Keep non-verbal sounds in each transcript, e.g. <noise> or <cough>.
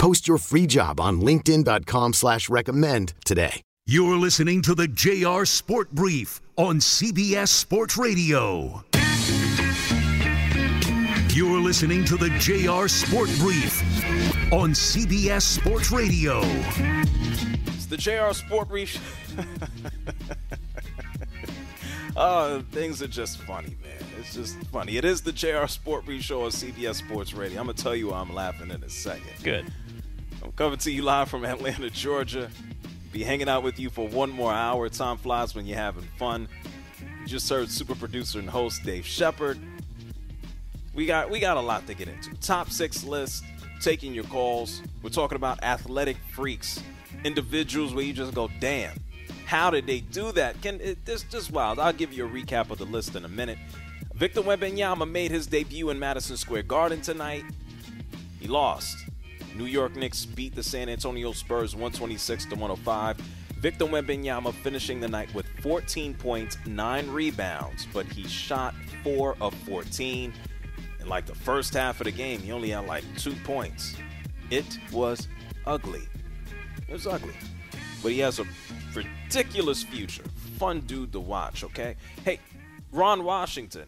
Post your free job on LinkedIn.com slash recommend today. You're listening to the JR Sport Brief on CBS Sports Radio. You're listening to the JR Sport Brief on CBS Sports Radio. It's the JR Sport Brief. <laughs> oh, things are just funny, man. It's just funny. It is the JR Sport Brief show on CBS Sports Radio. I'm going to tell you why I'm laughing in a second. Good. I'm coming to you live from Atlanta, Georgia. Be hanging out with you for one more hour. Time flies when you're having fun. You just heard super producer and host Dave Shepard. We got we got a lot to get into. Top six list, taking your calls. We're talking about athletic freaks, individuals where you just go, damn, how did they do that? Can it, this just wild? I'll give you a recap of the list in a minute. Victor Wembanyama made his debut in Madison Square Garden tonight. He lost. New York Knicks beat the San Antonio Spurs 126 to 105. Victor Wembanyama finishing the night with 14 points, 9 rebounds, but he shot 4 of 14. In like the first half of the game, he only had like 2 points. It was ugly. It was ugly. But he has a ridiculous future. Fun dude to watch, okay? Hey, Ron Washington,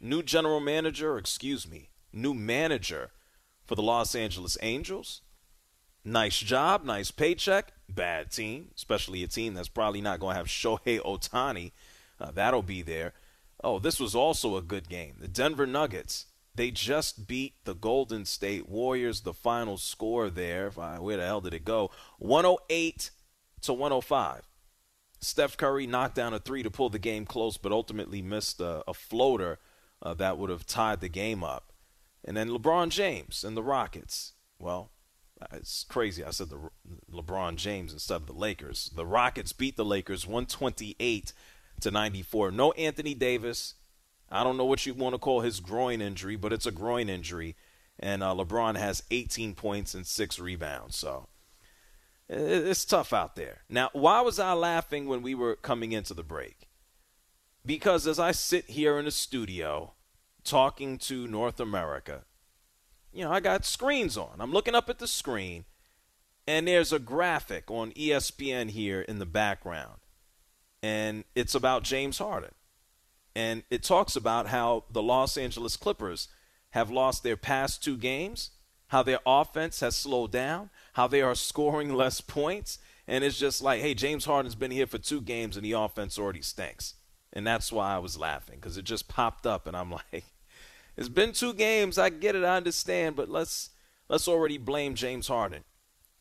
new general manager, excuse me, new manager for the Los Angeles Angels. Nice job, nice paycheck. Bad team, especially a team that's probably not going to have Shohei Ohtani. Uh, that'll be there. Oh, this was also a good game. The Denver Nuggets. They just beat the Golden State Warriors. The final score there, where the hell did it go? 108 to 105. Steph Curry knocked down a three to pull the game close, but ultimately missed a, a floater uh, that would have tied the game up. And then LeBron James and the Rockets. Well, it's crazy. I said the LeBron James instead of the Lakers. The Rockets beat the Lakers 128 to 94. No Anthony Davis. I don't know what you want to call his groin injury, but it's a groin injury. And uh, LeBron has 18 points and six rebounds. So it's tough out there. Now, why was I laughing when we were coming into the break? Because as I sit here in the studio talking to North America, you know, I got screens on. I'm looking up at the screen, and there's a graphic on ESPN here in the background. And it's about James Harden. And it talks about how the Los Angeles Clippers have lost their past two games, how their offense has slowed down, how they are scoring <laughs> less points. And it's just like, hey, James Harden's been here for two games and the offense already stinks. And that's why I was laughing because it just popped up and I'm <laughs> like, it's been two games. I get it. I understand. But let's let's already blame James Harden,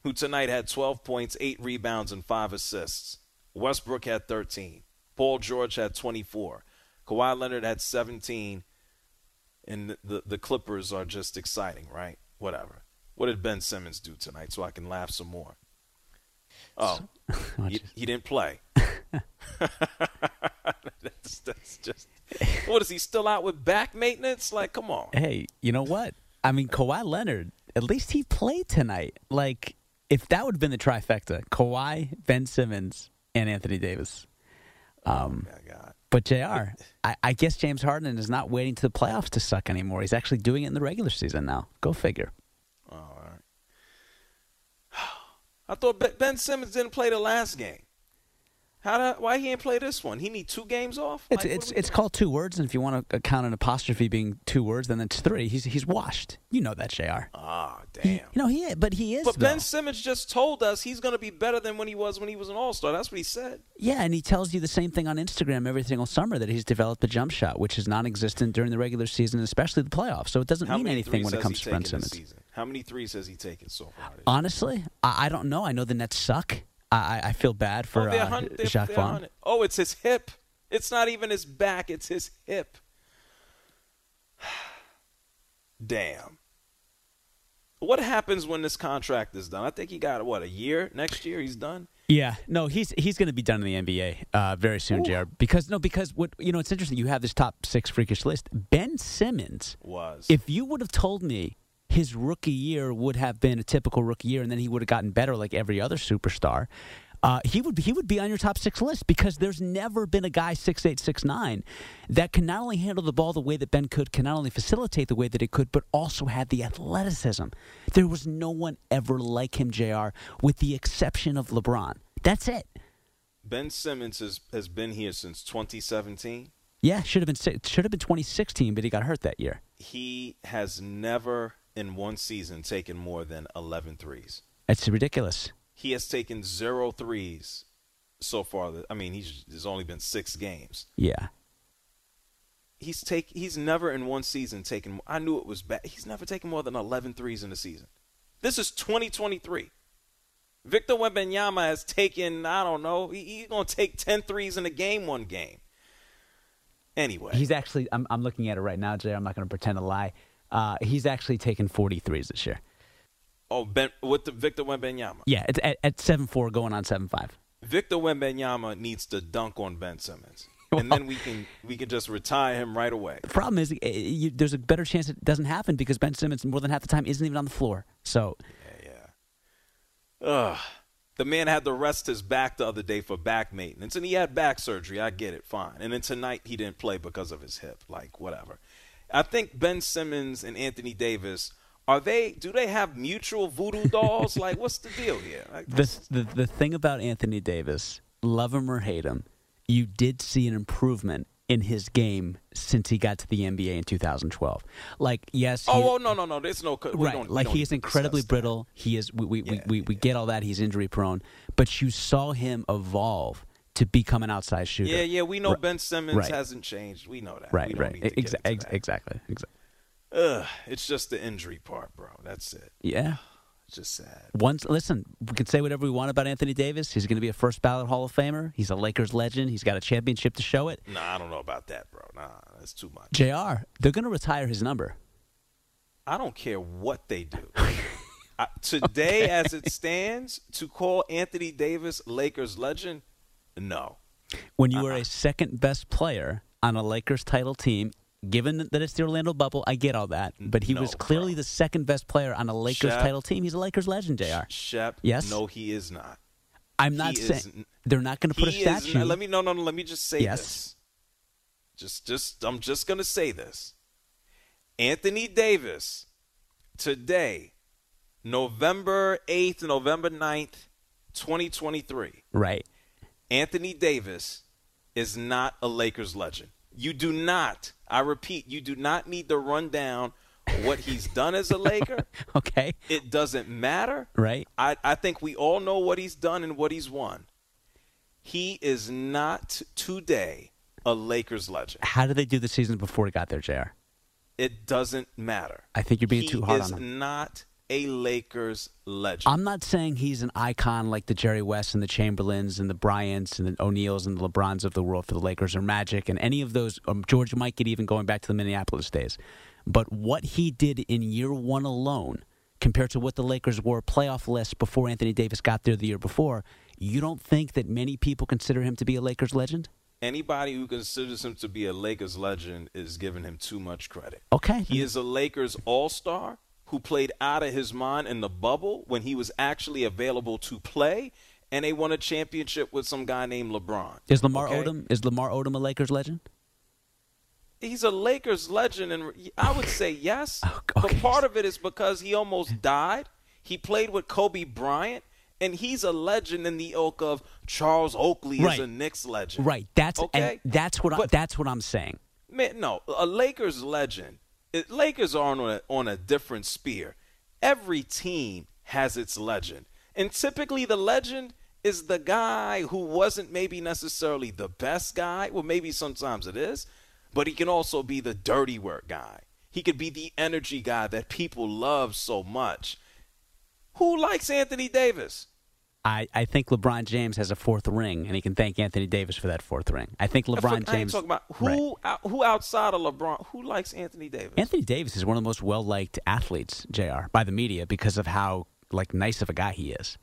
who tonight had 12 points, eight rebounds, and five assists. Westbrook had 13. Paul George had 24. Kawhi Leonard had 17. And the, the Clippers are just exciting, right? Whatever. What did Ben Simmons do tonight so I can laugh some more? Oh, <laughs> he, he didn't play. <laughs> <laughs> that's, that's just. What is he still out with back maintenance? Like, come on. Hey, you know what? I mean, Kawhi Leonard. At least he played tonight. Like, if that would have been the trifecta, Kawhi, Ben Simmons, and Anthony Davis. Um, oh my God. But Jr. I, I guess James Harden is not waiting to the playoffs to suck anymore. He's actually doing it in the regular season now. Go figure. All right. <sighs> I thought Ben Simmons didn't play the last game. How do, why he ain't play this one? He need two games off. It's Like, it's it's doing? called two words, and if you want to count an apostrophe being two words, then it's three. He's he's washed. You know that, Jr. Ah, He- damn. you know he, but he is. But though. Ben Simmons just told us he's going to be better than when he was when he was an All Star. That's what he said. Yeah, and he tells you the same thing on Instagram every single summer that he's developed a jump shot, which is non-existent during the regular season, especially the playoffs. So it doesn't How mean anything when it comes to Ben Simmons. How many threes has he taken so far? Honestly, I, I don't know. I know the Nets suck. I, I- feel bad for oh, uh, they're- Jacque Vaughn. hun- Oh, it's his hip. It's not even his back. It's his hip. <sighs> Damn. What happens when this contract is done? I think he got what a year. Next year he's done. Yeah, no, he's he's going to be done in the NBA uh, very soon, Jr. Because no, because what you know, it's interesting. You have this top six freakish list. Ben Simmons. Was If you would have told me his rookie year would have been a typical rookie year, and then he would have gotten better like every other superstar, uh, he would he would be on your top six list because there's never been a guy six eight six nine that can not only handle the ball the way that Ben could, can not only facilitate the way that it could, but also had the athleticism. There was no one ever like him, Jr. With the exception of LeBron. That's it. Ben Simmons has has been here since 2017. Yeah, should have been should have been 2016, but he got hurt that year. He has never in one season taken more than 11 threes. It's ridiculous. He has taken zero threes so far. I mean, he's there's only been six games. Yeah. He's take he's never in one season taken. I knew it was bad. He's never taken more than 11 threes in a season. This is 2023. Victor Wembanyama has taken. I don't know. He, he's gonna take 10 threes in a game. One game. Anyway, He's actually, I'm, I'm looking at it right now, Jay. I'm not going to pretend to lie. Uh, he's actually taken 43s this year. oh Ben with the Victor Wembanyama. Yeah, it's at, at 7 4 going on 7 5. Victor Wembanyama needs to dunk on Ben Simmons, and then we can we can just retire him right away. The problem is, uh, you, there's a better chance it doesn't happen because Ben Simmons, more than half the time, isn't even on the floor. So, yeah, yeah. Ugh. The man had to rest his back the other day for back maintenance, and he had back surgery. I get it, fine. And then tonight he didn't play because of his hip. Like whatever. I think Ben Simmons and Anthony Davis are they? Do they have mutual voodoo dolls? like what's the deal here? Like, the, the, the thing about Anthony Davis, love him or hate him, you did see an improvement in his game since he got to the NBA in 2012. Like, yes. Oh, he- oh, oh no no no! There's no we right. don't- like he is incredibly discuss that. brittle. He is. We we, Yeah, we, we, we get all that. He's injury prone, but you saw him evolve to become an outside shooter. Yeah, yeah, we know Right. Ben Simmons Right. hasn't changed. We know that. Right. Right. Need to get Exa- ex- that. exactly. Exactly. Ugh, it's just the injury part, bro. That's it. Yeah. It's just sad. Once, listen, we can say whatever we want about Anthony Davis. He's going to be a first ballot Hall of Famer. He's a Lakers legend. He's got a championship to show it. Nah, I don't know about that, bro. Nah, that's too much. Jr. They're going to retire his number. I don't care what they do. <laughs> I, today, as it stands, to call Anthony Davis Lakers legend, no. When you were Uh-uh. a second best player on a Lakers title team, given that it's the Orlando bubble, I get all that. But he No, was clearly bro. the second best player on a Lakers Shaq- title team. He's a Lakers legend, Jr. Shep, Yes? no, he is not. I'm not He saying is they're not going to put a statue. not- let me no no no. Let me just say Yes. this. Just just I'm just gonna say this. Anthony Davis today, November eighth, November 9th, twenty twenty three. right. Anthony Davis is not a Lakers legend. You do not, I repeat, you do not need to run down what he's done as a Laker. <laughs> Okay. It doesn't matter. Right. I, I think we all know what he's done and what he's won. He is not today a Lakers legend. How did they do the season before he got there, Jr.? It doesn't matter. I think you're being he too hard is on him. not a Lakers legend. I'm not saying he's an icon like the Jerry West and the Chamberlains and the Bryants and the O'Neals and the LeBrons of the world for the Lakers or Magic and any of those. Um, George might get even going back to the Minneapolis days. But what he did in year one alone, compared to what the Lakers were playoff lists before Anthony Davis got there the year before, you don't think that many people consider him to be a Lakers legend? Anybody who considers him to be a Lakers legend is giving him too much credit. Okay. He is a Lakers all star who played out of his mind in the bubble when he was actually available to play, and they won a championship with some guy named LeBron. Is Lamar Okay? Odom is Lamar Odom a Lakers legend? He's a Lakers legend, and I would say yes. <laughs> Oh, But part of it is because he almost died. He played with Kobe Bryant, and he's a legend in the ilk of Charles Oakley Right. is a Knicks legend. Right. That's okay. and that's what I, But- that's what I'm saying. Man, no, a Lakers legend. Lakers are on a, on a different spear. Every team has its legend, and typically the legend is the guy who wasn't maybe necessarily the best guy. Well, maybe sometimes it is, but he can also be the dirty work guy. He could be the energy guy that people love so much. Who likes Anthony Davis? I, I think LeBron James has a fourth ring, and he can thank Anthony Davis for that fourth ring. I think I LeBron ain't James. talking about Right. who out, who outside of LeBron. Who likes Anthony Davis? Anthony Davis is one of the most well liked athletes, Jr. by the media because of how like nice of a guy he is.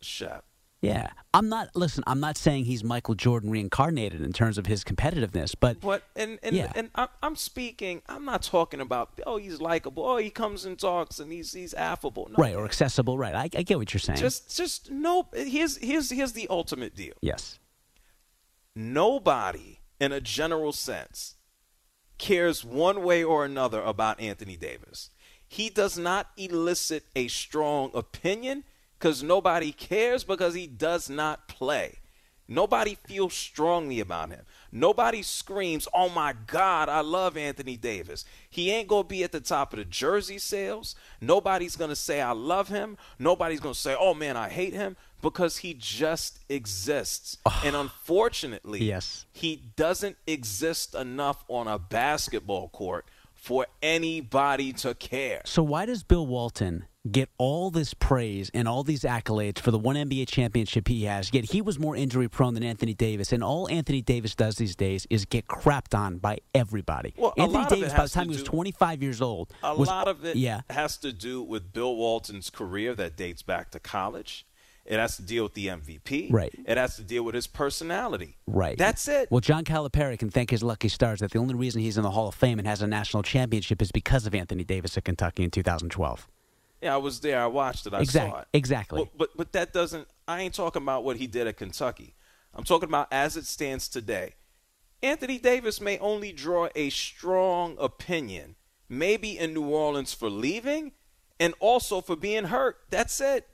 Shep. Yeah, I'm not. Listen, I'm not saying he's Michael Jordan reincarnated in terms of his competitiveness, but But and and Yeah. and I'm, I'm speaking. I'm not talking about oh he's likable. Oh he comes and talks and he's he's affable. No, right or accessible. Right, I, I get what you're saying. Just just no. Here's here's here's the ultimate deal. yes, Nobody, in a general sense, cares one way or another about Anthony Davis. He does not elicit a strong opinion because nobody cares because he does not play. Nobody feels strongly about him. Nobody screams, Oh my God, I love Anthony Davis. He ain't going to be at the top of the jersey sales. Nobody's going to say, I love him. Nobody's going to say, Oh man, I hate him because he just exists. <sighs> and unfortunately, Yes. he doesn't exist enough on a basketball court for anybody to care. So why does Bill Walton get all this praise and all these accolades for the one NBA championship he has? Yet he was more injury prone than Anthony Davis, and all Anthony Davis does these days is get crapped on by everybody. Well, Anthony lot of it Davis, by the time to he was 25 years old, A was, lot of it yeah, has to do with Bill Walton's career that dates back to college. It has to deal with the MVP. Right. It has to deal with his personality. Right. That's it. Well, John Calipari can thank his lucky stars that the only reason he's in the Hall of Fame and has a national championship is because of Anthony Davis at Kentucky in 2012. Yeah, I was there. I watched it. I Exact- saw it. exactly. But, but but that doesn't. I ain't talking about what he did at Kentucky. I'm talking about as it stands today. Anthony Davis may only draw a strong opinion, maybe in New Orleans for leaving, and also for being hurt. That's it.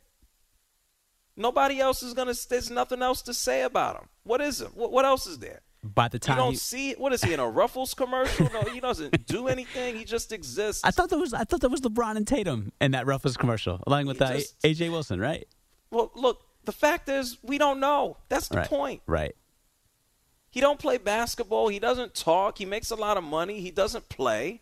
Nobody else is gonna. There's nothing else to say about him. What is it? What, what else is there? By the time You don't he- see it. What is he in a Ruffles commercial? No, he doesn't do anything. He just exists. <laughs> I thought that was I thought that was LeBron and Tatum in that Ruffles commercial, along with uh, just- A'ja Wilson, right? well, look. The fact is, we don't know. That's the right. point. Right. He don't play basketball. He doesn't talk. He makes a lot of money. He doesn't play.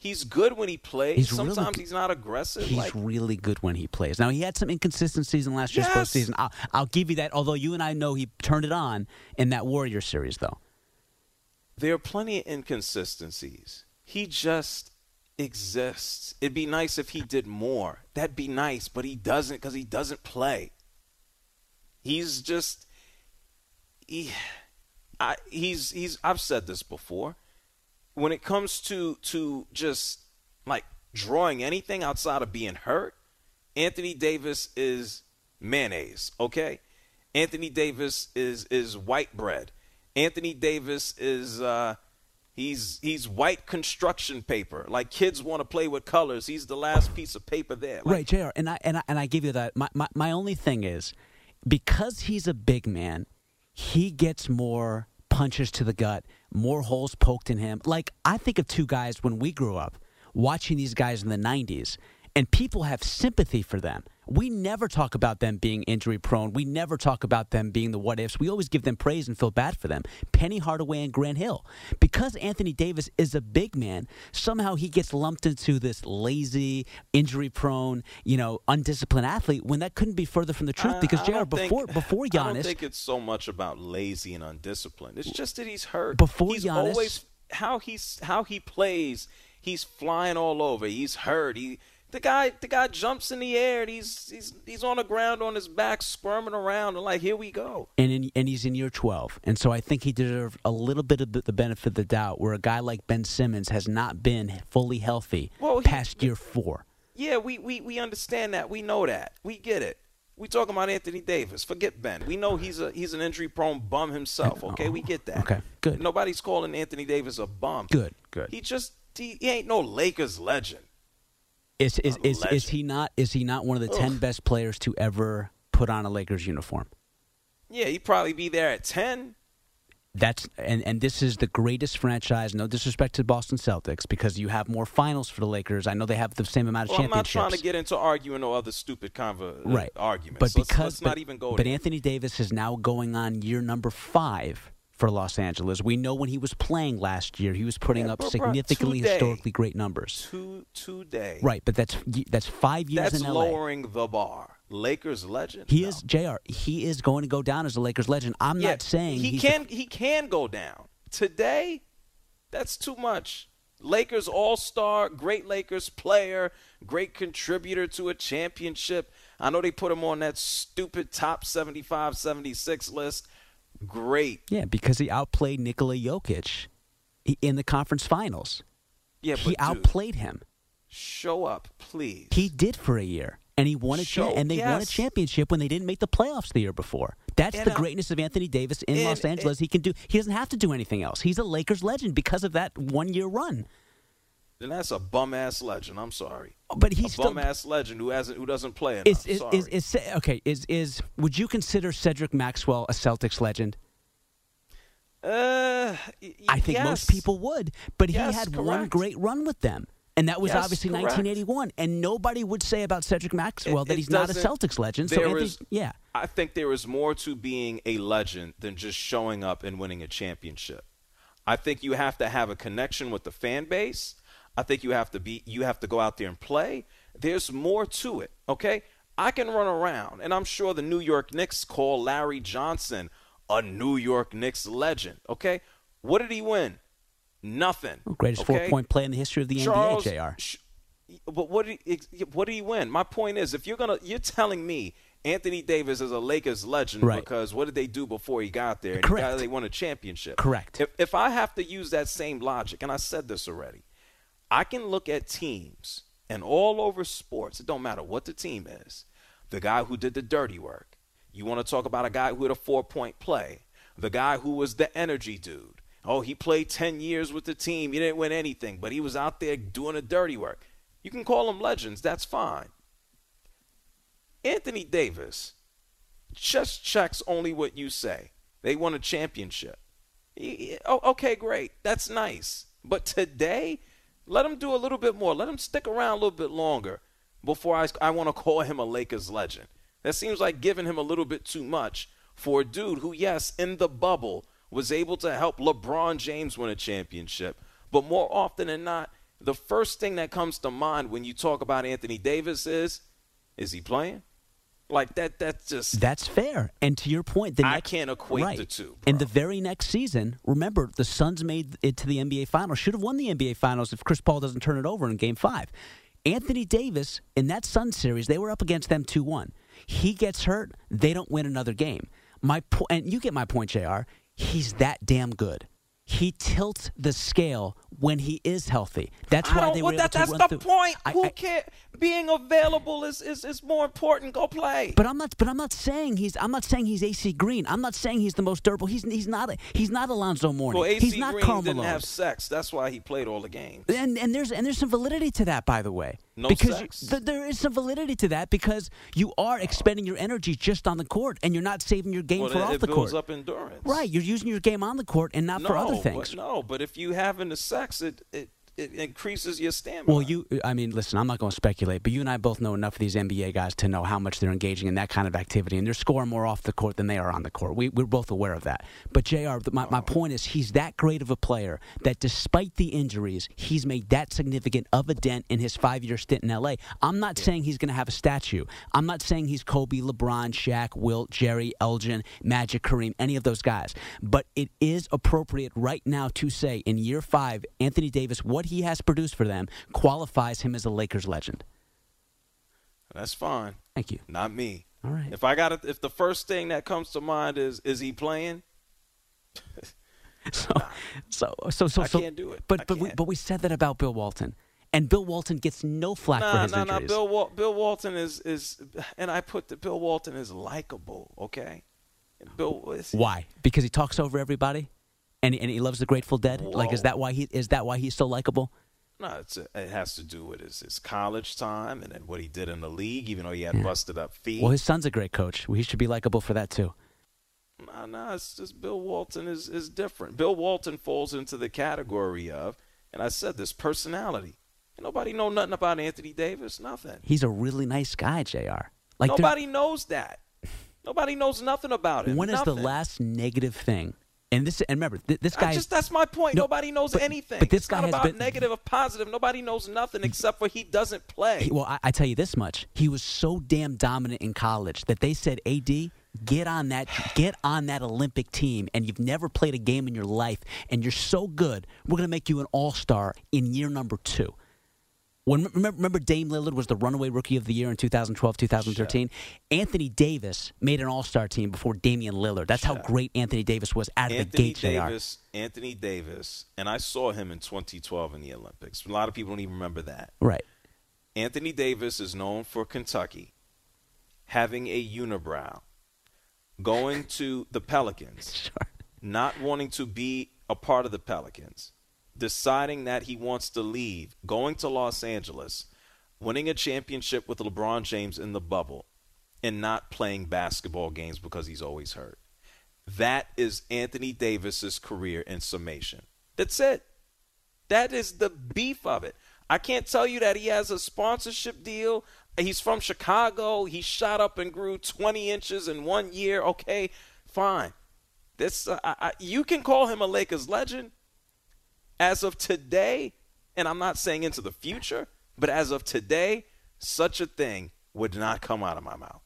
He's good when he plays. He's Sometimes good. he's not aggressive. He's like really good when he plays. Now he had some inconsistencies in last year's Yes. postseason. I'll, I'll give you that. Although you and I know he turned it on in that Warrior series, though. there are plenty of inconsistencies. He just exists. It'd be nice if he did more. That'd be nice, but he doesn't because he doesn't play. He's just he, I, he's he's. I've said this before. When it comes to to just like drawing anything outside of being hurt, Anthony Davis is mayonnaise. Okay, Anthony Davis is is white bread. Anthony Davis is uh, he's he's white construction paper. Like kids want to play with colors. He's the last piece of paper there. Like, right, Jr. And I and I, and I give you that. My, my my only thing is because he's a big man, he gets more punches to the gut, more holes poked in him. Like I think of two guys when we grew up watching these guys in the '90s, and people have sympathy for them. We never talk about them being injury prone. We never talk about them being the what ifs. We always give them praise and feel bad for them. Penny Hardaway and Grant Hill. Because Anthony Davis is a big man, somehow he gets lumped into this lazy, injury prone, you know, undisciplined athlete when that couldn't be further from the truth. I- because I JR, don't think- before before I don't think it's so much about lazy and undisciplined. It's just that he's hurt. Before he's Giannis- always how he's how he plays. He's flying all over. He's hurt. He the guy the guy jumps in the air and he's he's he's on the ground on his back squirming around and like here we go. and in, and he's in year 12. And so I think he deserved a little bit of the benefit of the doubt where a guy like Ben Simmons has not been fully healthy Well, he- past year 4. Yeah, we, we, we understand that. We know that. We get it. We talking about Anthony Davis. Forget Ben. We know he's a he's an injury prone bum himself. Uh, okay, we get that. Okay, good. Nobody's calling Anthony Davis a bum. Good, good. He just he, he ain't no Lakers legend. Is is, is, is he not is he not one of the 10 best players to ever put on a Lakers uniform. Yeah, he'd probably be there at ten. That's and, and this is the greatest franchise. No disrespect to the Boston Celtics because you have more finals for the Lakers. I know they have the same amount of Well, I'm not championships. trying to get into arguing or other stupid convo uh, right arguments. But Let's- because let's, but, not even go. But there. Anthony Davis is now going on year number five for Los Angeles. We know when he was playing last year, he was putting Yeah, up bro, bro, significantly today. historically great numbers. two today. Right, but that's that's five years That's in LA. lowering the bar. Lakers legend. He No. is Jr. He is going to go down as a Lakers legend. I'm Yeah, not saying he can. he can go down today. That's too much. Lakers All Star, great Lakers player, great contributor to a championship. I know they put him on that stupid top 75, 76 list. Great. yeah because he outplayed Nikola Jokic in the conference finals. Yeah, but he dude, outplayed him. show up, please. He did for a year, and he won a cha- Show- and they won a championship when they didn't make the playoffs the year before. That's And the greatness of Anthony Davis in and- Los Angeles. he can do. He doesn't have to do anything else. He's a Lakers legend because of that one year run. Then that's a bum ass legend. I'm sorry. But he's a bum ass legend who hasn't who doesn't play enough. Is, is, sorry. is, is, okay? Is is would you consider Cedric Maxwell a Celtics legend? uh, y- I think yes. most people would, but Yes, he had one great run with them. And that was Yes, obviously correct. 1981. And nobody would say about Cedric Maxwell It- that he's not a Celtics legend. So Anthony, is- yeah. I think there is more to being a legend than just showing up and winning a championship. I think you have to have a connection with the fan base. I think you have to be you have to go out there and play. There's more to it, okay? I can run around and I'm sure the New York Knicks call Larry Johnson a New York Knicks legend, okay? What did he win? Nothing. Greatest okay? four point play in the history of the Charles, NBA, JR. sh- But what did he, what did he win? My point is, if you're gonna, you're telling me Anthony Davis is a Lakers legend Right. because what did they do before he got there? Correct. got- they won a championship. Correct. If if I have to use that same logic, and I said this already, I can look at teams and all over sports. It don't matter what the team is. The guy who did the dirty work. You want to talk about a guy who had a four point play. The guy who was the energy dude. Oh, he played 10 years with the team. He didn't win anything, but he was out there doing the dirty work. You can call them legends. That's fine. Anthony Davis just checks only what you say. They won a championship. He- oh, okay, great. That's nice. But today, let him do a little bit more. Let him stick around a little bit longer before I, I want to call him a Lakers legend. That seems like giving him a little bit too much for a dude who, yes, in the bubble, was able to help LeBron James win a championship. But more often than not, the first thing that comes to mind when you talk about Anthony Davis is, is he playing? Like that, that's just That's fair. And to your point, the I next, can't equate right. the two, In bro. the very next season, remember the Suns made it to the NBA Finals. Should have won the NBA Finals if Chris Paul doesn't turn it over in Game Five. Anthony Davis in that Suns series, they were up against them two one. He gets hurt, they don't win another game. My po- and you get my point, Jr. He's that damn good. He tilts the scale when he is healthy. That's why they well, were that, to that's the through. point. I- Who I- care? Being available is, is, is more important. Go play. But I'm not. But I'm not saying he's. I'm not saying he's AC Green. I'm not saying he's the most durable. He's. He's not. A, he's not Alonzo Mourning. well, AC he's not Green didn't Malone. have sex. That's why he played all the games. and and there's and there's some validity to that, by the way. No because sex. You, th- there is some validity to that because you are expending your energy just on the court and you're not saving your game Well, for it, off it the builds court. up endurance. Right. You're using your game on the court and not no, for other but- things. no, but if you having the sex, it, it it increases your stamina. Well, you, I mean, listen, I'm not going to speculate, but you and I both know enough of these NBA guys to know how much they're engaging in that kind of activity, and they're scoring more off the court than they are on the court. We, we're both aware of that. But, JR, my, my uh-huh. point is he's that great of a player that despite the injuries, he's made that significant of a dent in his five year stint in LA. I'm not saying he's going to have a statue. I'm not saying he's Kobe, LeBron, Shaq, Wilt, Jerry, Elgin, Magic, Kareem, any of those guys. But it is appropriate right now to say in year five, Anthony Davis, what he has produced for them qualifies him as a Lakers legend. that's fine. Thank you. Not me. All right. If I got it, if the first thing that comes to mind is is he playing? <laughs> So, so, so, so, I so can't do it. But I but we, but we said that about Bill Walton, and Bill Walton gets no flack for his nah, nah. injuries. Bill Wal- Bill Walton is is, and I put the Bill Walton is likable. Okay. Bill, is, Why? Because he talks over everybody, and and he loves the Grateful Dead. Like, is that why he is that why he's so likable? No, a, it has to do with his, his college time and then what he did in the league, even though he had busted up feet. Well, his son's a great coach. He should be likable for that too. No, no, it's just Bill Walton is, is different. Bill Walton falls into the category of, and I said this, personality. And nobody know nothing about Anthony Davis, nothing. He's a really nice guy, Jr. Like nobody knows that. Nobody knows nothing about him. When is the last negative thing? And this, and remember, th- this guy. I just that's my point. No, Nobody knows but- anything. but this it's guy not has about been- negative or positive. Nobody knows nothing mm-hmm. except for he doesn't play. He- well, I, I tell you this much: he was so damn dominant in college that they said, "Ad, get on that, get on that Olympic team." And you've never played a game in your life, and you're so good. We're going to make you an All Star in year number two. When remember, remember Dame Lillard was the runaway rookie of the year in 2012, 2013. Anthony Davis made an All Star team before Damian Lillard. That's how great Anthony Davis was out of the Anthony gate. Jr. Davis, Anthony Davis, and I saw him in 2012 in the Olympics. A lot of people don't even remember that. Right. Anthony Davis is known for Kentucky having a unibrow, going to the Pelicans, <laughs> Sure. not wanting to be a part of the Pelicans, deciding that he wants to leave, going to Los Angeles, winning a championship with LeBron James in the bubble, and not playing basketball games because he's always hurt. That is Anthony Davis's career in summation. That's it. That is the beef of it. I can't tell you that he has a sponsorship deal. He's from Chicago. He shot up and grew 20 inches in one year. Okay, fine. This uh, I, you can call him a Lakers legend. As of today, and I'm not saying into the future, but as of today, such a thing would not come out of my mouth.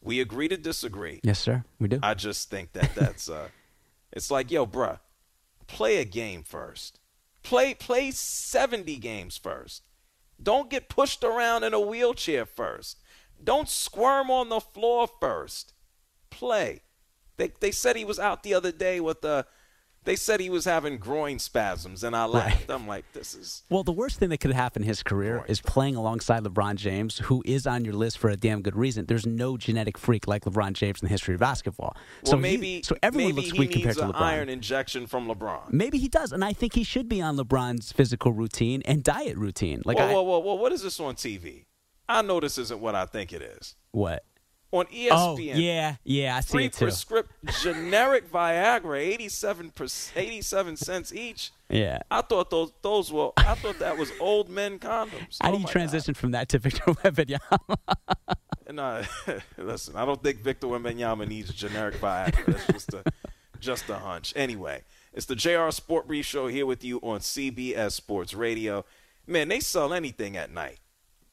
We agree to disagree. Yes, sir. We do. I just think that that's uh, <laughs> it's like, yo, bruh, play a game first. Play play 70 games first. Don't get pushed around in a wheelchair first. Don't squirm on the floor first. Play. They they said he was out the other day with the they said he was having groin spasms and I laughed. I'm like, this is Well, the worst thing that could happen in his career is playing alongside LeBron James, who is on your list for a damn good reason. There's no genetic freak like LeBron James in the history of basketball. well so he- maybe so everyone maybe looks weak compared to LeBron. iron injection from LeBron. Maybe he does, and I think he should be on LeBron's physical routine and diet routine. Like, whoa, I, whoa, whoa, whoa, what is this on TV? I know this isn't what I think it is. what? On ESPN. Oh, yeah, yeah, I see free it too. prescript generic Viagra, 87 per, 87 cents each. Yeah. I thought those those were I thought that was old men condoms. How Oh do you transition from that to Victor <laughs> Wembanyama? God. And uh, <laughs> listen, I don't think Victor Wembanyama needs generic Viagra. That's just a just a hunch. Anyway, it's the JR Sport Brief Show here with you on CBS Sports Radio. Man, they sell anything at night.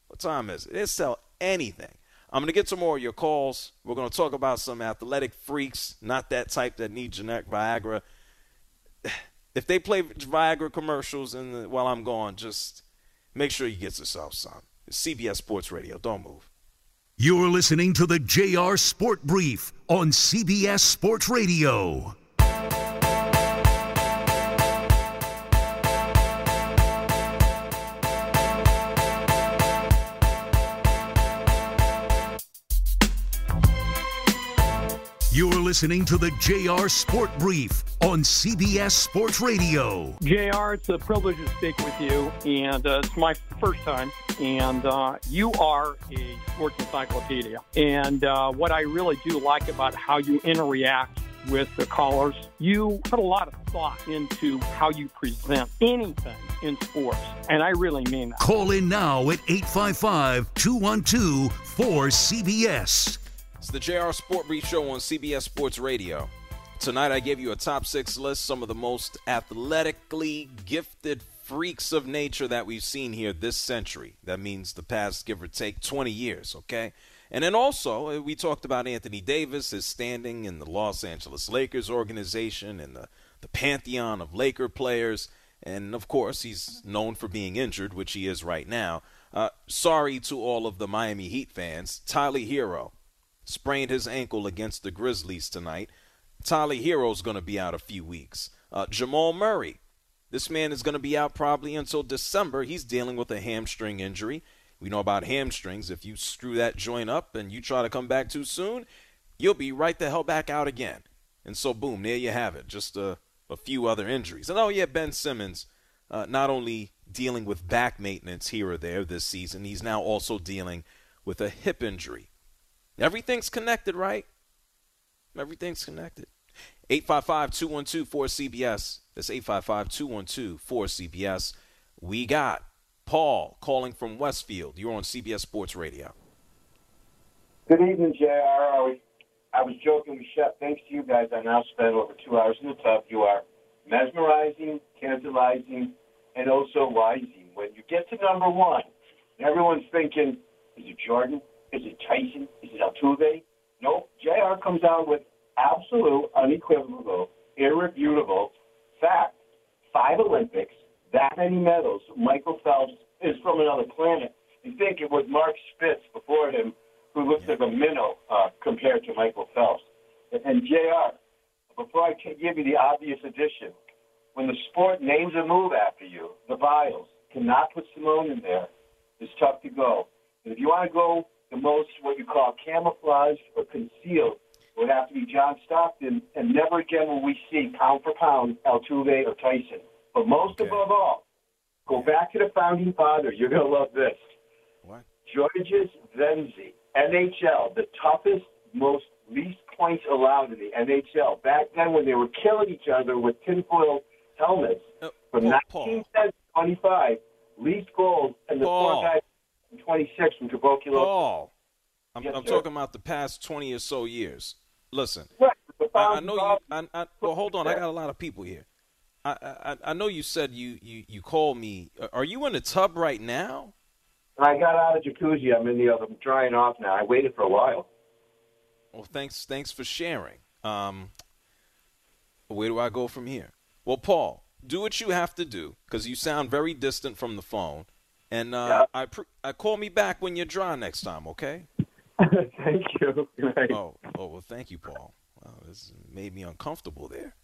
What time is it? They sell anything. I'm going to get some more of your calls. We're going to talk about some athletic freaks, not that type that need generic Viagra. <sighs> If they play Viagra commercials the, while I'm gone, just make sure you get yourself some. CBS Sports Radio. Don't move. You're listening to the JR Sport Brief on CBS Sports Radio. You're listening to the JR Sport Brief on CBS Sports Radio. JR, it's a privilege to speak with you, and uh, it's my first time. And uh, you are a sports encyclopedia. And uh, what I really do like about how you interact with the callers, you put a lot of thought into how you present anything in sports. And I really mean that. Call in now at 855 212 4CBS. It's the JR Sport Brief Show on CBS Sports Radio. Tonight, I gave you a top six list, some of the most athletically gifted freaks of nature that we've seen here this century. That means the past, give or take, 20 years, okay? And then also, uh, we talked about Anthony Davis, his standing in the Los Angeles Lakers organization and the, the pantheon of Laker players. And of course, he's known for being injured, which he is right now. Uh, sorry to all of the Miami Heat fans. Tyler Herro sprained his ankle against the Grizzlies tonight. Tyler Herro's going to be out a few weeks. Uh, Jamal Murray, this man is going to be out probably until December. He's dealing with a hamstring injury. We know about hamstrings. If you screw that joint up and you try to come back too soon, you'll be right the hell back out again. And so, boom, there you have it. Just a, a few other injuries. And oh, yeah, Ben Simmons, uh, not only dealing with back maintenance here or there this season. He's now also dealing with a hip injury. Everything's connected, right? Everything's connected. 855 212 4CBS. That's 855 212 4CBS. We got Paul calling from Westfield. You're on CBS Sports Radio. Good evening, JR. I was, I was joking with Shep. Thanks to you guys, I now spend over two hours in the tub. You are mesmerizing, tantalizing, and also rising. When you get to number one, everyone's thinking, is it Jordan? Is it Tyson? Is it Altuve? Nope. JR comes out with absolute, unequivocal, irrefutable fact. Five Olympics, that many medals. Michael Phelps is from another planet. You think it was Mark Spitz before him who looks like a minnow uh, compared to Michael Phelps. And, and JR, before I give you the obvious addition, when the sport names a move after you, the Biles, cannot put Simone in there, it's tough to go. And if you want to go the most what you call camouflaged or concealed, would have to be John Stockton, and never again will we see pound for pound Altuve or Tyson. But most Okay. above all, go back to the founding father. You're going to love this. What? Georges Venzi, NHL, the toughest, most least points allowed in the NHL. Back then, when they were killing each other with tinfoil helmets, Uh, from Paul, Paul, 1910 to 25, least goals, and the Paul. four guys from 26 from tuberculosis. Paul, I'm, Yes, I'm talking about the past 20 or so years. Listen, Right, I, I know you. I, I, well, hold on. I got a lot of people here. I, I, I know you said you, you, you called me. Are you in the tub right now? I got out of jacuzzi. I'm in the other. I'm drying off now. I waited for a while. Well, thanks. Thanks for sharing. Um, where do I go from here? Well, Paul, do what you have to do because you sound very distant from the phone, and uh, I pr- I call me back when you're dry next time. Okay? <laughs> Thank you. Oh, oh well, thank you, Paul. Wow, this made me uncomfortable there.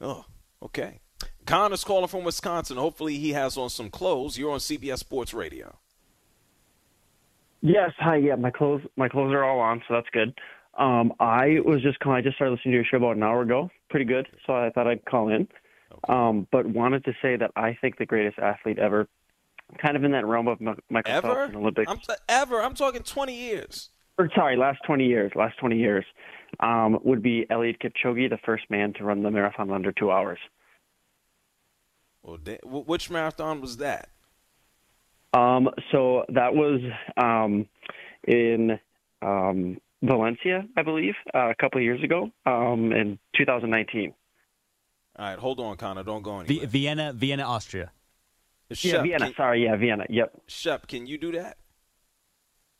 Oh, okay. Connor's calling from Wisconsin. Hopefully, he has on some clothes. You're on CBS Sports Radio. Yes, hi. Yeah, my clothes my clothes are all on, so that's good. Um, I was just calling. I just started listening to your show about an hour ago. Pretty good, so I thought I'd call in. Um, but wanted to say that I think the greatest athlete ever, kind of in that realm of Mi- Michael Ever? Phelps in Olympics. I'm ever. I'm talking 20 years. Or sorry, last twenty years. Last twenty years, um, would be Eliud Kipchoge, the first man to run the marathon under two hours. Well, da- wh- which marathon was that? Um, so that was um, in um, Valencia, I believe, uh, a couple of years ago, um, in 2019. All right, hold on, Connor. Don't go V- anywhere. Vienna, Vienna, Austria. Yeah, Vienna. Can, Sorry, yeah, Vienna. Yep. Shep, can you do that?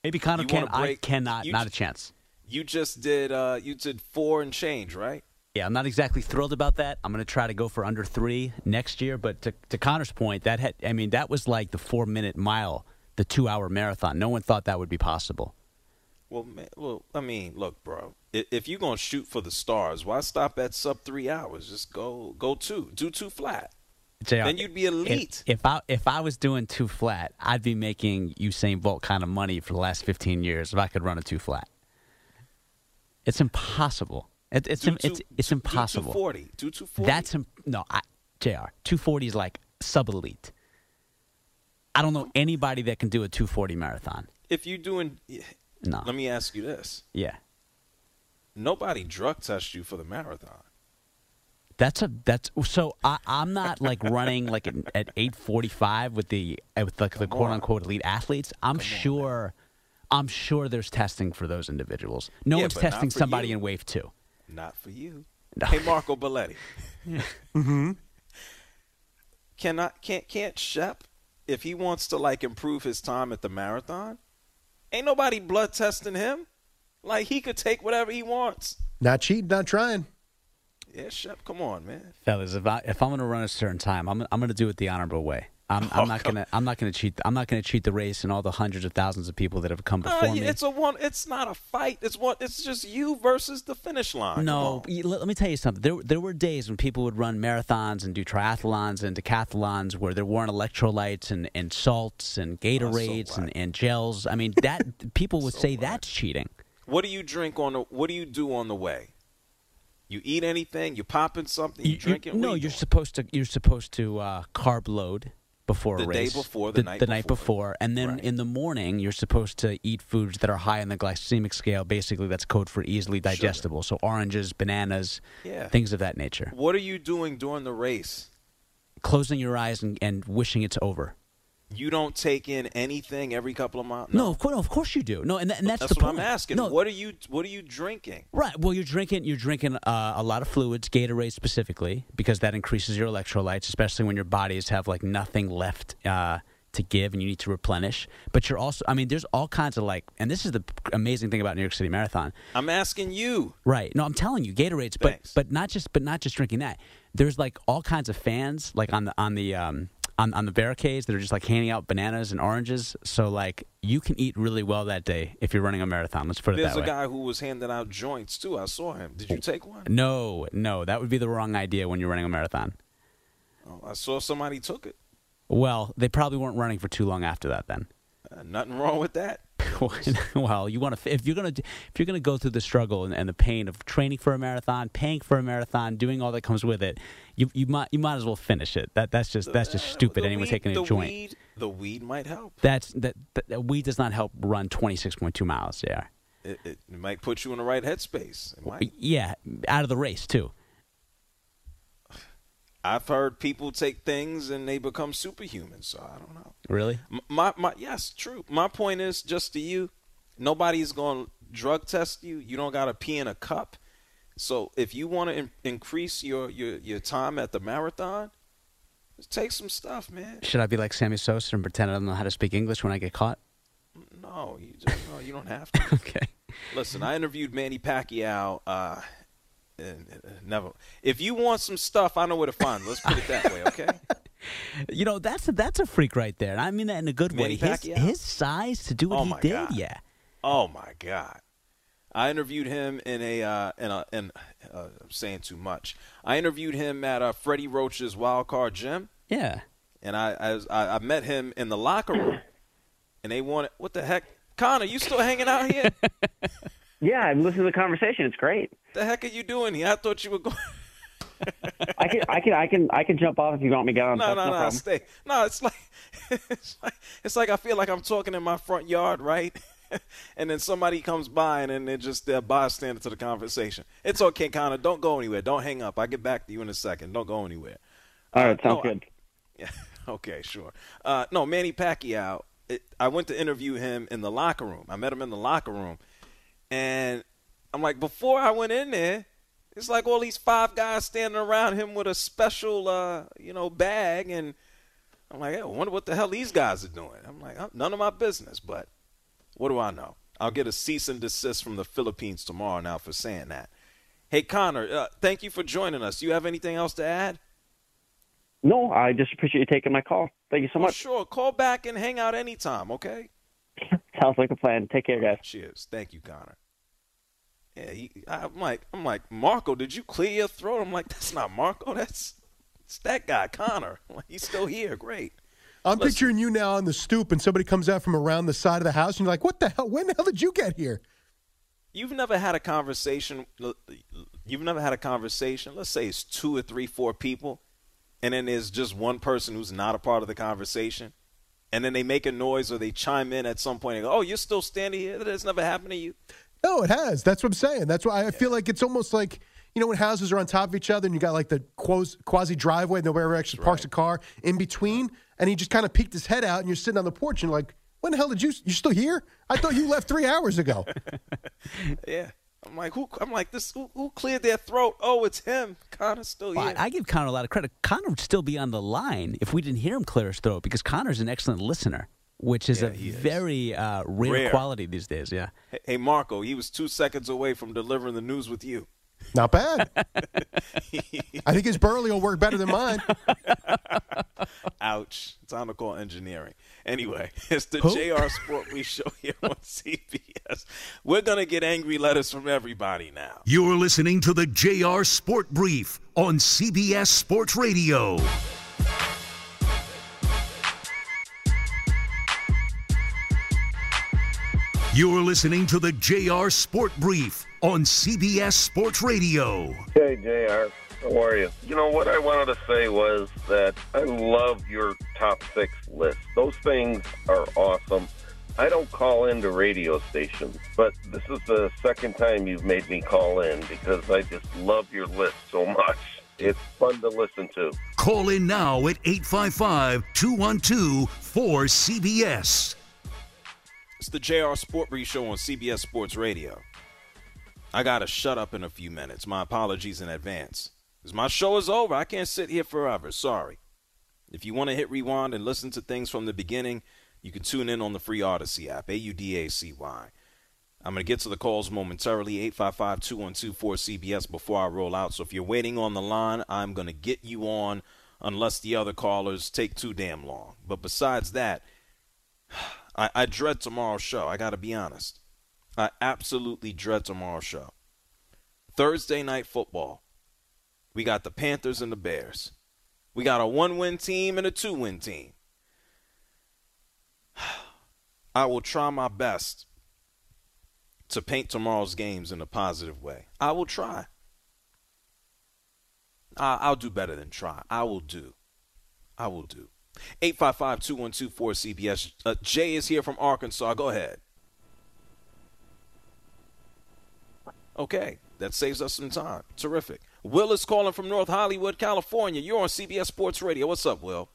Maybe Connor You can. I cannot. you not a chance. You just did. Uh, you did four and change, right? Yeah, I'm not exactly thrilled about that. I'm going to try to go for under three next year. But to, to Connor's point, that had, I mean, that was like the four minute mile, the two hour marathon. No one thought that would be possible. Well, man, well, I mean, look, bro. If you're gonna shoot for the stars, why stop at sub three hours? Just go, go two, do two flat. JR, Then you'd be elite. If, if I if I was doing two flat, I'd be making Usain Bolt kind of money for the last 15 years if I could run a two flat. It's impossible. It, it's im- it's two- it's impossible. 240. Do 240. That's im- no, I, Jr. 240 is like sub elite. I don't know anybody that can do a 240 marathon. if you're doing. No. Let me ask you this: Yeah, Nobody drug tests you for the marathon. That's a that's so. I, I'm not like running like at, at 8:45 with the uh, with like the quote unquote elite athletes. I'm sure. I'm sure there's testing for those individuals. No Yeah, one's testing somebody you. in wave two. Not for you. <laughs> No. Hey, Marco Belletti. <laughs> mm-hmm. Cannot can't can't Shep if he wants to like improve his time at the marathon? Ain't nobody blood testing him. Like he could take whatever he wants. Not cheating, not trying. Yeah, Shep, come on, man. Fellas, if I if I'm going to run a certain time, I'm I'm going to do it the honorable way. I'm, I'm Oh, not to I'm not to cheat. I'm not going to cheat the race and all the hundreds of thousands of people that have come Uh, before yeah, me. it's a one. It's not a fight. It's one. It's just you versus the finish line. No, let, me tell you something. There, there were days when people would run marathons and do triathlons and decathlons where there weren't electrolytes and, and salts and Gatorades and, whack. and gels. I mean, that people <laughs> would So say that's cheating. What do you drink on the? What do you do on the way? You eat anything? You popping something? You, You- you- drinking? no, you you're doing? supposed to. You're supposed to uh, carb load before The a race. The day before, the night night before. Night before, and then Right. in the morning you're supposed to eat foods that are high on the glycemic scale. Basically, that's code for easily digestible. So oranges, bananas, Yeah. things of that nature. What are you doing during the race? Closing your eyes and, and wishing it's over. You don't take in anything every couple of miles. No, of course, no, of course you do. No, and, tha- and that's, that's the what point. I'm asking. No, What are you What are you drinking? Right. Well, you're drinking you're drinking uh, a lot of fluids, Gatorade specifically, because that increases your electrolytes, especially when your bodies have like nothing left uh, to give and you need to replenish. But you're also, I mean, there's all kinds of like, and this is the amazing thing about New York City Marathon. I'm asking you. Right. No, I'm telling you, Gatorades, but but not just but not just drinking that. There's like all kinds of fans like on the on the um on, on the barricades that are just like handing out bananas and oranges. So like you can eat really well that day if you're running a marathon. Let's put it There's that a guy who was handing out joints too. I saw him. Did you take one? No, no, that would be the wrong idea when you're running a marathon. Oh, I saw somebody took it. Well, they probably weren't running for too long after that. Then, Uh, nothing wrong with that. <laughs> well, you want to if you're gonna if you're gonna go through the struggle and, and the pain of training for a marathon, paying for a marathon, doing all that comes with it, you you might you might as well finish it. That that's just that's just uh, stupid. The Anyone taking a the joint. Weed, the weed might help. That's that, that, that weed does not help run 26.2 miles. Yeah, It, it might put you in the right headspace. It might. yeah, out of the race too. I've heard people take things and they become superhuman. So I don't know. Really? My my yes, true. My point is just to you, nobody's going to drug test you. You don't got to pee in a cup. So if you want to in- increase your, your your time at the marathon, just take some stuff, man. Should I be like Sammy Sosa and pretend I don't know how to speak English when I get caught? No, you just, no, you don't have to. <laughs> Okay. Listen, I interviewed Manny Pacquiao. Uh, uh, never. If you want some stuff, I know where to find. it. Let's put it that way, okay? <laughs> You know that's a, that's a freak right there. I mean that in a good Manny way. His, his size to do what Oh, he did, God. yeah. Oh my God! I interviewed him in a uh, in a in. Uh, I'm saying too much. I interviewed him at uh, Freddie Roach's Wild Card Gym, Yeah. and I I, I I met him in the locker room, and they wanted what the heck, Connor? You still hanging out here? <laughs> Yeah, I'm listening to the conversation. It's great. the heck are you doing here? I thought you were going. <laughs> I can, I can, I can, I can jump off if you want me to get on. No, That's no, no, stay. No, it's like <laughs> it's like it's like I feel like I'm talking in my front yard, right? <laughs> and then somebody comes by and then they're just they're bystander to the conversation. It's okay, Connor. Don't go anywhere. Don't hang up. I'll get back to you in a second. Don't go anywhere. All right, Uh, sounds no, I- good. Yeah. Okay, sure. Uh, no, Manny Pacquiao. It, I went to interview him in the locker room. I met him in the locker room, and I'm like, before I went in there, it's like all these five guys standing around him with a special, uh, you know, bag, and I'm like, hey, I wonder what the hell these guys are doing. I'm like, "Uh, none of my business, but what do I know? I'll get a cease and desist from the Philippines tomorrow now for saying that. Hey, Connor, uh, thank you for joining us. You have anything else to add? No, I just appreciate you taking my call. Thank you so much. sure. Call back and hang out anytime, okay? <laughs> Sounds like a plan. Take care, guys. Cheers. Thank you, Connor. Yeah, he, I'm like, I'm like, Marco, did you clear your throat? I'm like, that's not Marco. That's it's that guy, Connor. Like, he's still here. Great. I'm Listen. picturing you now on the stoop, and somebody comes out from around the side of the house, and you're like, "What the hell? When the hell did you get here?" You've never had a conversation. You've never had a conversation. Let's say it's two or three, four people, and then there's just one person who's not a part of the conversation, and then they make a noise or they chime in at some point and go, "Oh, you're still standing here. That has never happened to you." No, it has. That's what I'm saying. That's why I feel like it's almost like you know when houses are on top of each other, and you got like the quasi, quasi driveway, and nobody ever actually parks a car in between, and he just kind of peeked his head out, and you're sitting on the porch, and you're like, "When the hell did you? You're still here? I thought you left three hours ago." <laughs> Yeah. I'm like, who? I'm like, this. Who, who cleared their throat? Oh, it's him. Connor's still here. Well, I, give Connor a lot of credit. Connor would still be on the line if we didn't hear him clear his throat because Connor's an excellent listener, which is Yeah, a is. very uh, rare, Rare. quality these days. Yeah. Hey, hey, Marco, he was two seconds away from delivering the news with you. Not bad. I think his Burley will work better than mine. <laughs> Ouch. Time to call engineering. Anyway, <laughs> it's the Who? JR Sport We Show here on <laughs> CBS. We're going to get angry letters from everybody now. You're listening to the JR Sport Brief on CBS Sports Radio. You're listening to the JR Sport Brief on CBS Sports Radio. Hey, JR. How are you? You know, what I wanted to say was that I love your top six list. Those things are awesome. I don't call into radio stations, but this is the second time you've made me call in because I just love your list so much. It's fun to listen to. Call in now at 855 212 4CBS. It's the JR Sport Brief Show on CBS Sports Radio. I got to shut up in a few minutes. My apologies in advance. Because my show is over. I can't sit here forever. Sorry. If you want to hit rewind and listen to things from the beginning, you can tune in on the free Audacy app, A U D A C Y. I'm going to get to the calls momentarily, 855 212 4CBS, before I roll out. So if you're waiting on the line, I'm going to get you on unless the other callers take too damn long. But besides that, <sighs> I, I dread tomorrow's show. I got to be honest. I absolutely dread tomorrow's show. Thursday night football. We got the Panthers and the Bears. We got a one win team and a two win team. <sighs> I will try my best to paint tomorrow's games in a positive way. I will try. I'll do better than try. I will do. I will do. 855 212 cbs Uh, Jay is here from Arkansas. Go ahead. Okay, that saves us some time. Terrific. Will is calling from North Hollywood, California. You're on CBS Sports Radio. What's up, Will?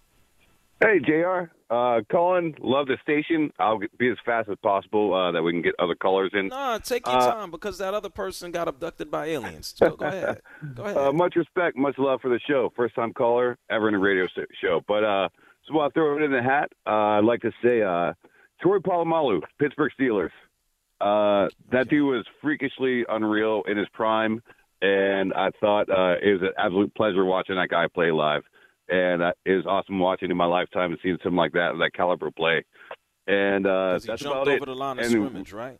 Hey, JR. Uh, Colin, love the station. I'll be as fast as possible uh, that we can get other callers in. Nah, take your uh, time because that other person got abducted by aliens. Go, go <laughs> ahead. Go ahead. Uh, much respect, much love for the show. First time caller ever in a radio show. But uh, so I'll throw it in the hat. Uh, I'd like to say uh, Troy Polamalu, Pittsburgh Steelers. Uh, that dude was freakishly unreal in his prime, and I thought uh, it was an absolute pleasure watching that guy play live. And uh, it was awesome watching in my lifetime and seeing something like that, that caliber play. And uh, he that's jumped about over it. the line of and, scrimmage, right?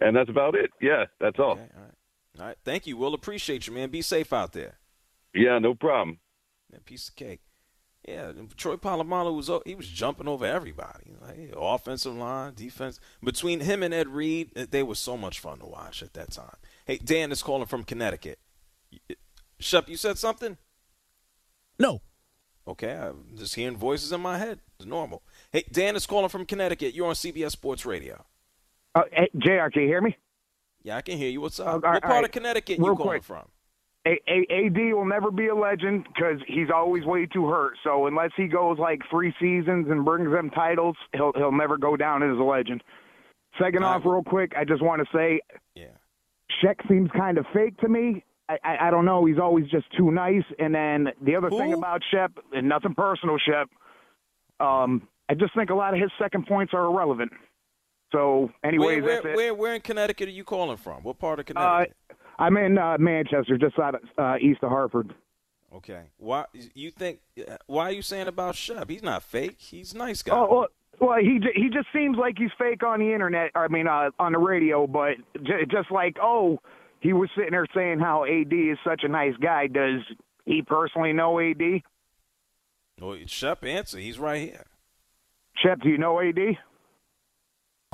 And that's about it. Yeah, that's all. Okay, all right. All right. Thank you. We'll appreciate you, man. Be safe out there. Yeah, no problem. Piece of cake. Yeah, Troy Polamalu was he was jumping over everybody, like offensive line, defense. Between him and Ed Reed, they were so much fun to watch at that time. Hey, Dan is calling from Connecticut. Shep, you said something? No. Okay, I'm just hearing voices in my head. It's normal. Hey, Dan is calling from Connecticut. You're on CBS Sports Radio. Uh, hey, JR, can you hear me? Yeah, I can hear you. What's up? Uh, what all part right. of Connecticut Real you calling quick. from? A- A- AD will never be a legend because he's always way too hurt. So unless he goes like three seasons and brings them titles, he'll he'll never go down as a legend. Second off, real quick, I just want to say, yeah, Shep seems kind of fake to me. I, I I don't know. He's always just too nice. And then the other thing about Shep, and nothing personal, Shep. Um, I just think a lot of his second points are irrelevant. So, anyways, where, where, that's it. where, where in Connecticut are you calling from? What part of Uh, Connecticut? I'm in uh, Manchester, just out of, uh, east of Hartford. okay. Why you think? Why are you saying about Shep? He's not fake. He's a nice guy. Oh, well, well, he he just seems like he's fake on the internet. I mean, uh, on the radio, but j- just like oh, he was sitting there saying how AD is such a nice guy. Does he personally know AD? Well, Shep answer. He's right here. Shep, do you know AD?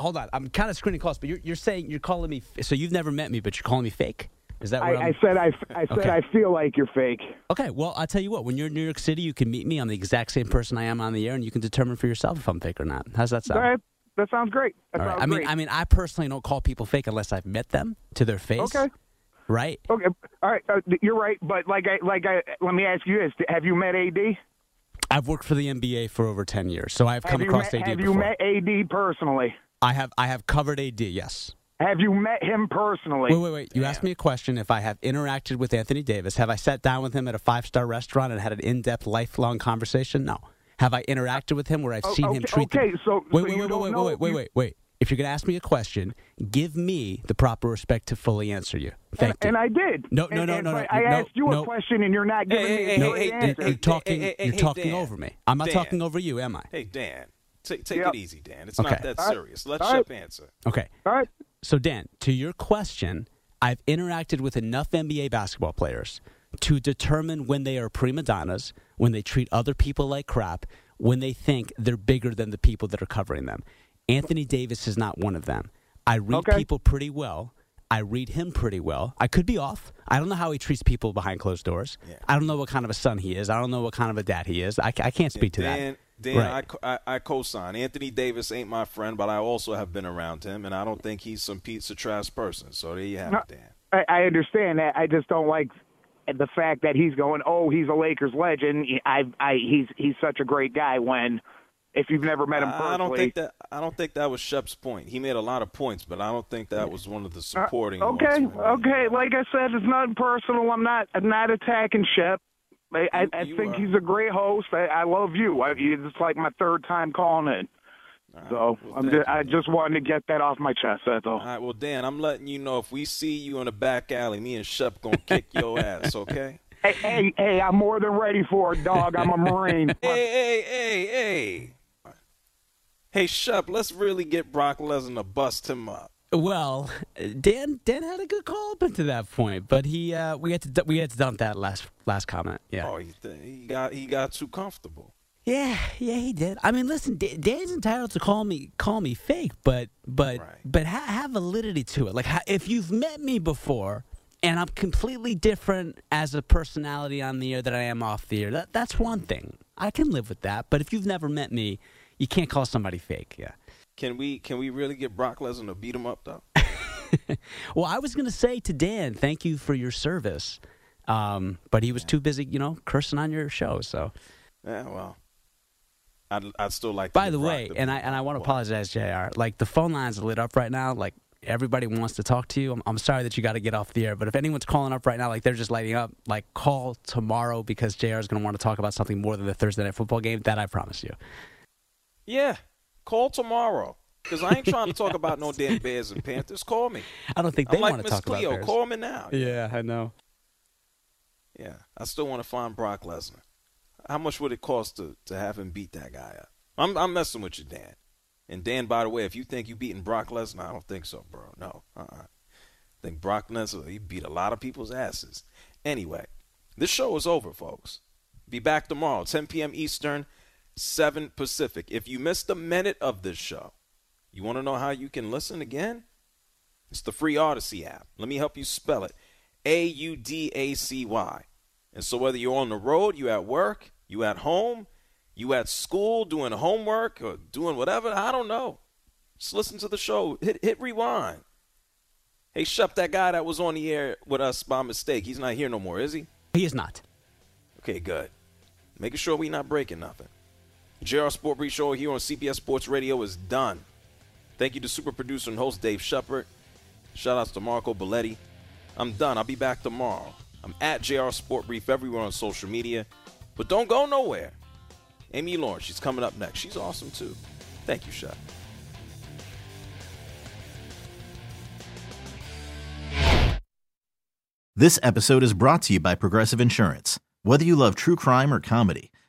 Hold on, I'm kind of screening calls, but you're, you're saying you're calling me. So you've never met me, but you're calling me fake. Is that what I? I said I, I said Okay. I feel like you're fake. Okay, well, I'll tell you what. When you're in New York City, you can meet me. I'm the exact same person I am on the air, and you can determine for yourself if I'm fake or not. How's that sound? All right, that sounds great. That All right. sounds I mean, great. I mean, I personally don't call people fake unless I've met them to their face. Okay. Right. Okay, all right, uh, you're right. But like I like I let me ask you this: Have you met AD? I've worked for the NBA for over ten years, so I've come across met, AD Have before. you met AD personally? I have. I have covered AD. Yes. Have you met him personally? Wait, wait, wait. You asked me a question. If I have interacted with Anthony Davis, have I sat down with him at a five star restaurant and had an in depth, lifelong conversation? No. Have I interacted with him where I've seen him treat? okay, the... so- wait, so wait, you wait, don't wait, know- wait, wait, you- wait, wait. If you're going to ask me a question, give me the proper respect to fully answer you. Thank and, and I did. No, no, And- no, and- no, no, I no, asked you no. a question, and you're not giving me a no, straight you- answer. you're talking. hey, hey, you're hey, talking Dan. over me. I'm not Dan. talking over you, am I? Hey, Dan, take take Yep. it easy, Dan. It's Okay. not that All right. serious. Let All Shep right. answer. Okay. All right. So, Dan, to your question, I've interacted with enough NBA basketball players to determine when they are prima donnas, when they treat other people like crap, when they think they're bigger than the people that are covering them. Anthony Davis is not one of them. I read Okay. people pretty well. I read him pretty well. I could be off. I don't know how he treats people behind closed doors. I don't know what kind of a son he is. I don't know what kind of a dad he is. I, I can't speak to Dan, that. Dan, Right. I, I, I co-sign. Anthony Davis ain't my friend, but I also have been around him, and I don't think he's some pizza trash person. So there you have No, it, Dan. I, I understand that. I just don't like the fact that he's going. Oh, he's a Lakers legend. I, I, he's he's such a great guy. When if you've never met him personally, I don't think that. I don't think that was Shep's point. He made a lot of points, but I don't think that was one of the supporting. Uh, okay, okay. Like I said, it's not personal. I'm not I'm not attacking Shep. I, I, I think are. he's a great host. I, I love you. I, it's like my third time calling in. So I'm thank just, I just wanted to get that off my chest. That's all. All right, well, Dan, I'm letting you know if we see you in the back alley, me and Shep gonna kick your <laughs> ass, okay? Hey, hey, hey! I'm more than ready for it, dog. I'm a Marine. <laughs> hey, hey, hey, hey. Hey, Shep, let's really get Brock Lesnar to bust him up. Well, Dan Dan had a good call up into that point, but he uh, we had to we had to dump that last last comment. Yeah. Oh, he, he got he got too comfortable. Yeah, yeah, he did. I mean, listen, Da- Dan's entitled to call me call me fake, but but but ha- have validity to it. Like ha- if you've met me before and I'm completely different as a personality on the air than I am off the air, that that's one thing. I can live with that. But if you've never met me, you can't call somebody fake. Yeah. Can we can we really get Brock Lesnar to beat him up though? <laughs> Well, I was gonna say to Dan, thank you for your service, um, but he was too busy, you know, cursing on your show. So. Yeah, well, I'd I'd still like. To By the way, to and I and I want to apologize, Jr. Like the phone lines are lit up right now. Like everybody wants to talk to you. I'm, I'm sorry that you got to get off the air, but if anyone's calling up right now, like they're just lighting up, like call tomorrow because Jr. is going to want to talk about something more than the Thursday night football game. That I promise you. Yeah, call tomorrow. Because I ain't trying to talk about no <laughs> damn Bears and Panthers. Call me. I don't think I'm they like want to Miss talk about Cleo. Bears. Call me now. Yeah, I know. Yeah, I still want to find Brock Lesnar. How much would it cost to, to have him beat that guy up? I'm I'm messing with you, Dan. And Dan, by the way, if you think you beating Brock Lesnar, I don't think so, bro. No, uh-uh. I think Brock Lesnar he beat a lot of people's asses. Anyway, this show is over, folks. Be back tomorrow, 10 p.m. Eastern, 7 Pacific. If you missed a minute of this show, you want to know how you can listen again? It's the free Audacy app. Let me help you spell it. A U D A C Y. And so whether you're on the road, you at work, you at home, you at school doing homework or doing whatever, I don't know. Just listen to the show. Hit hit rewind. Hey, Shep, that guy that was on the air with us by mistake, he's not here no more, is he? He is not. Okay, good. Making sure we not breaking nothing. JR Sport Brief Show here on CBS Sports Radio is done. Thank you to super producer and host Dave Shepard. Shout outs to Marco Belletti. I'm done. I'll be back tomorrow. I'm at JR Sport Brief everywhere on social media. But don't go nowhere. Amy Lawrence, she's coming up next. She's awesome too. Thank you, Shep. This episode is brought to you by Progressive Insurance. Whether you love true crime or comedy,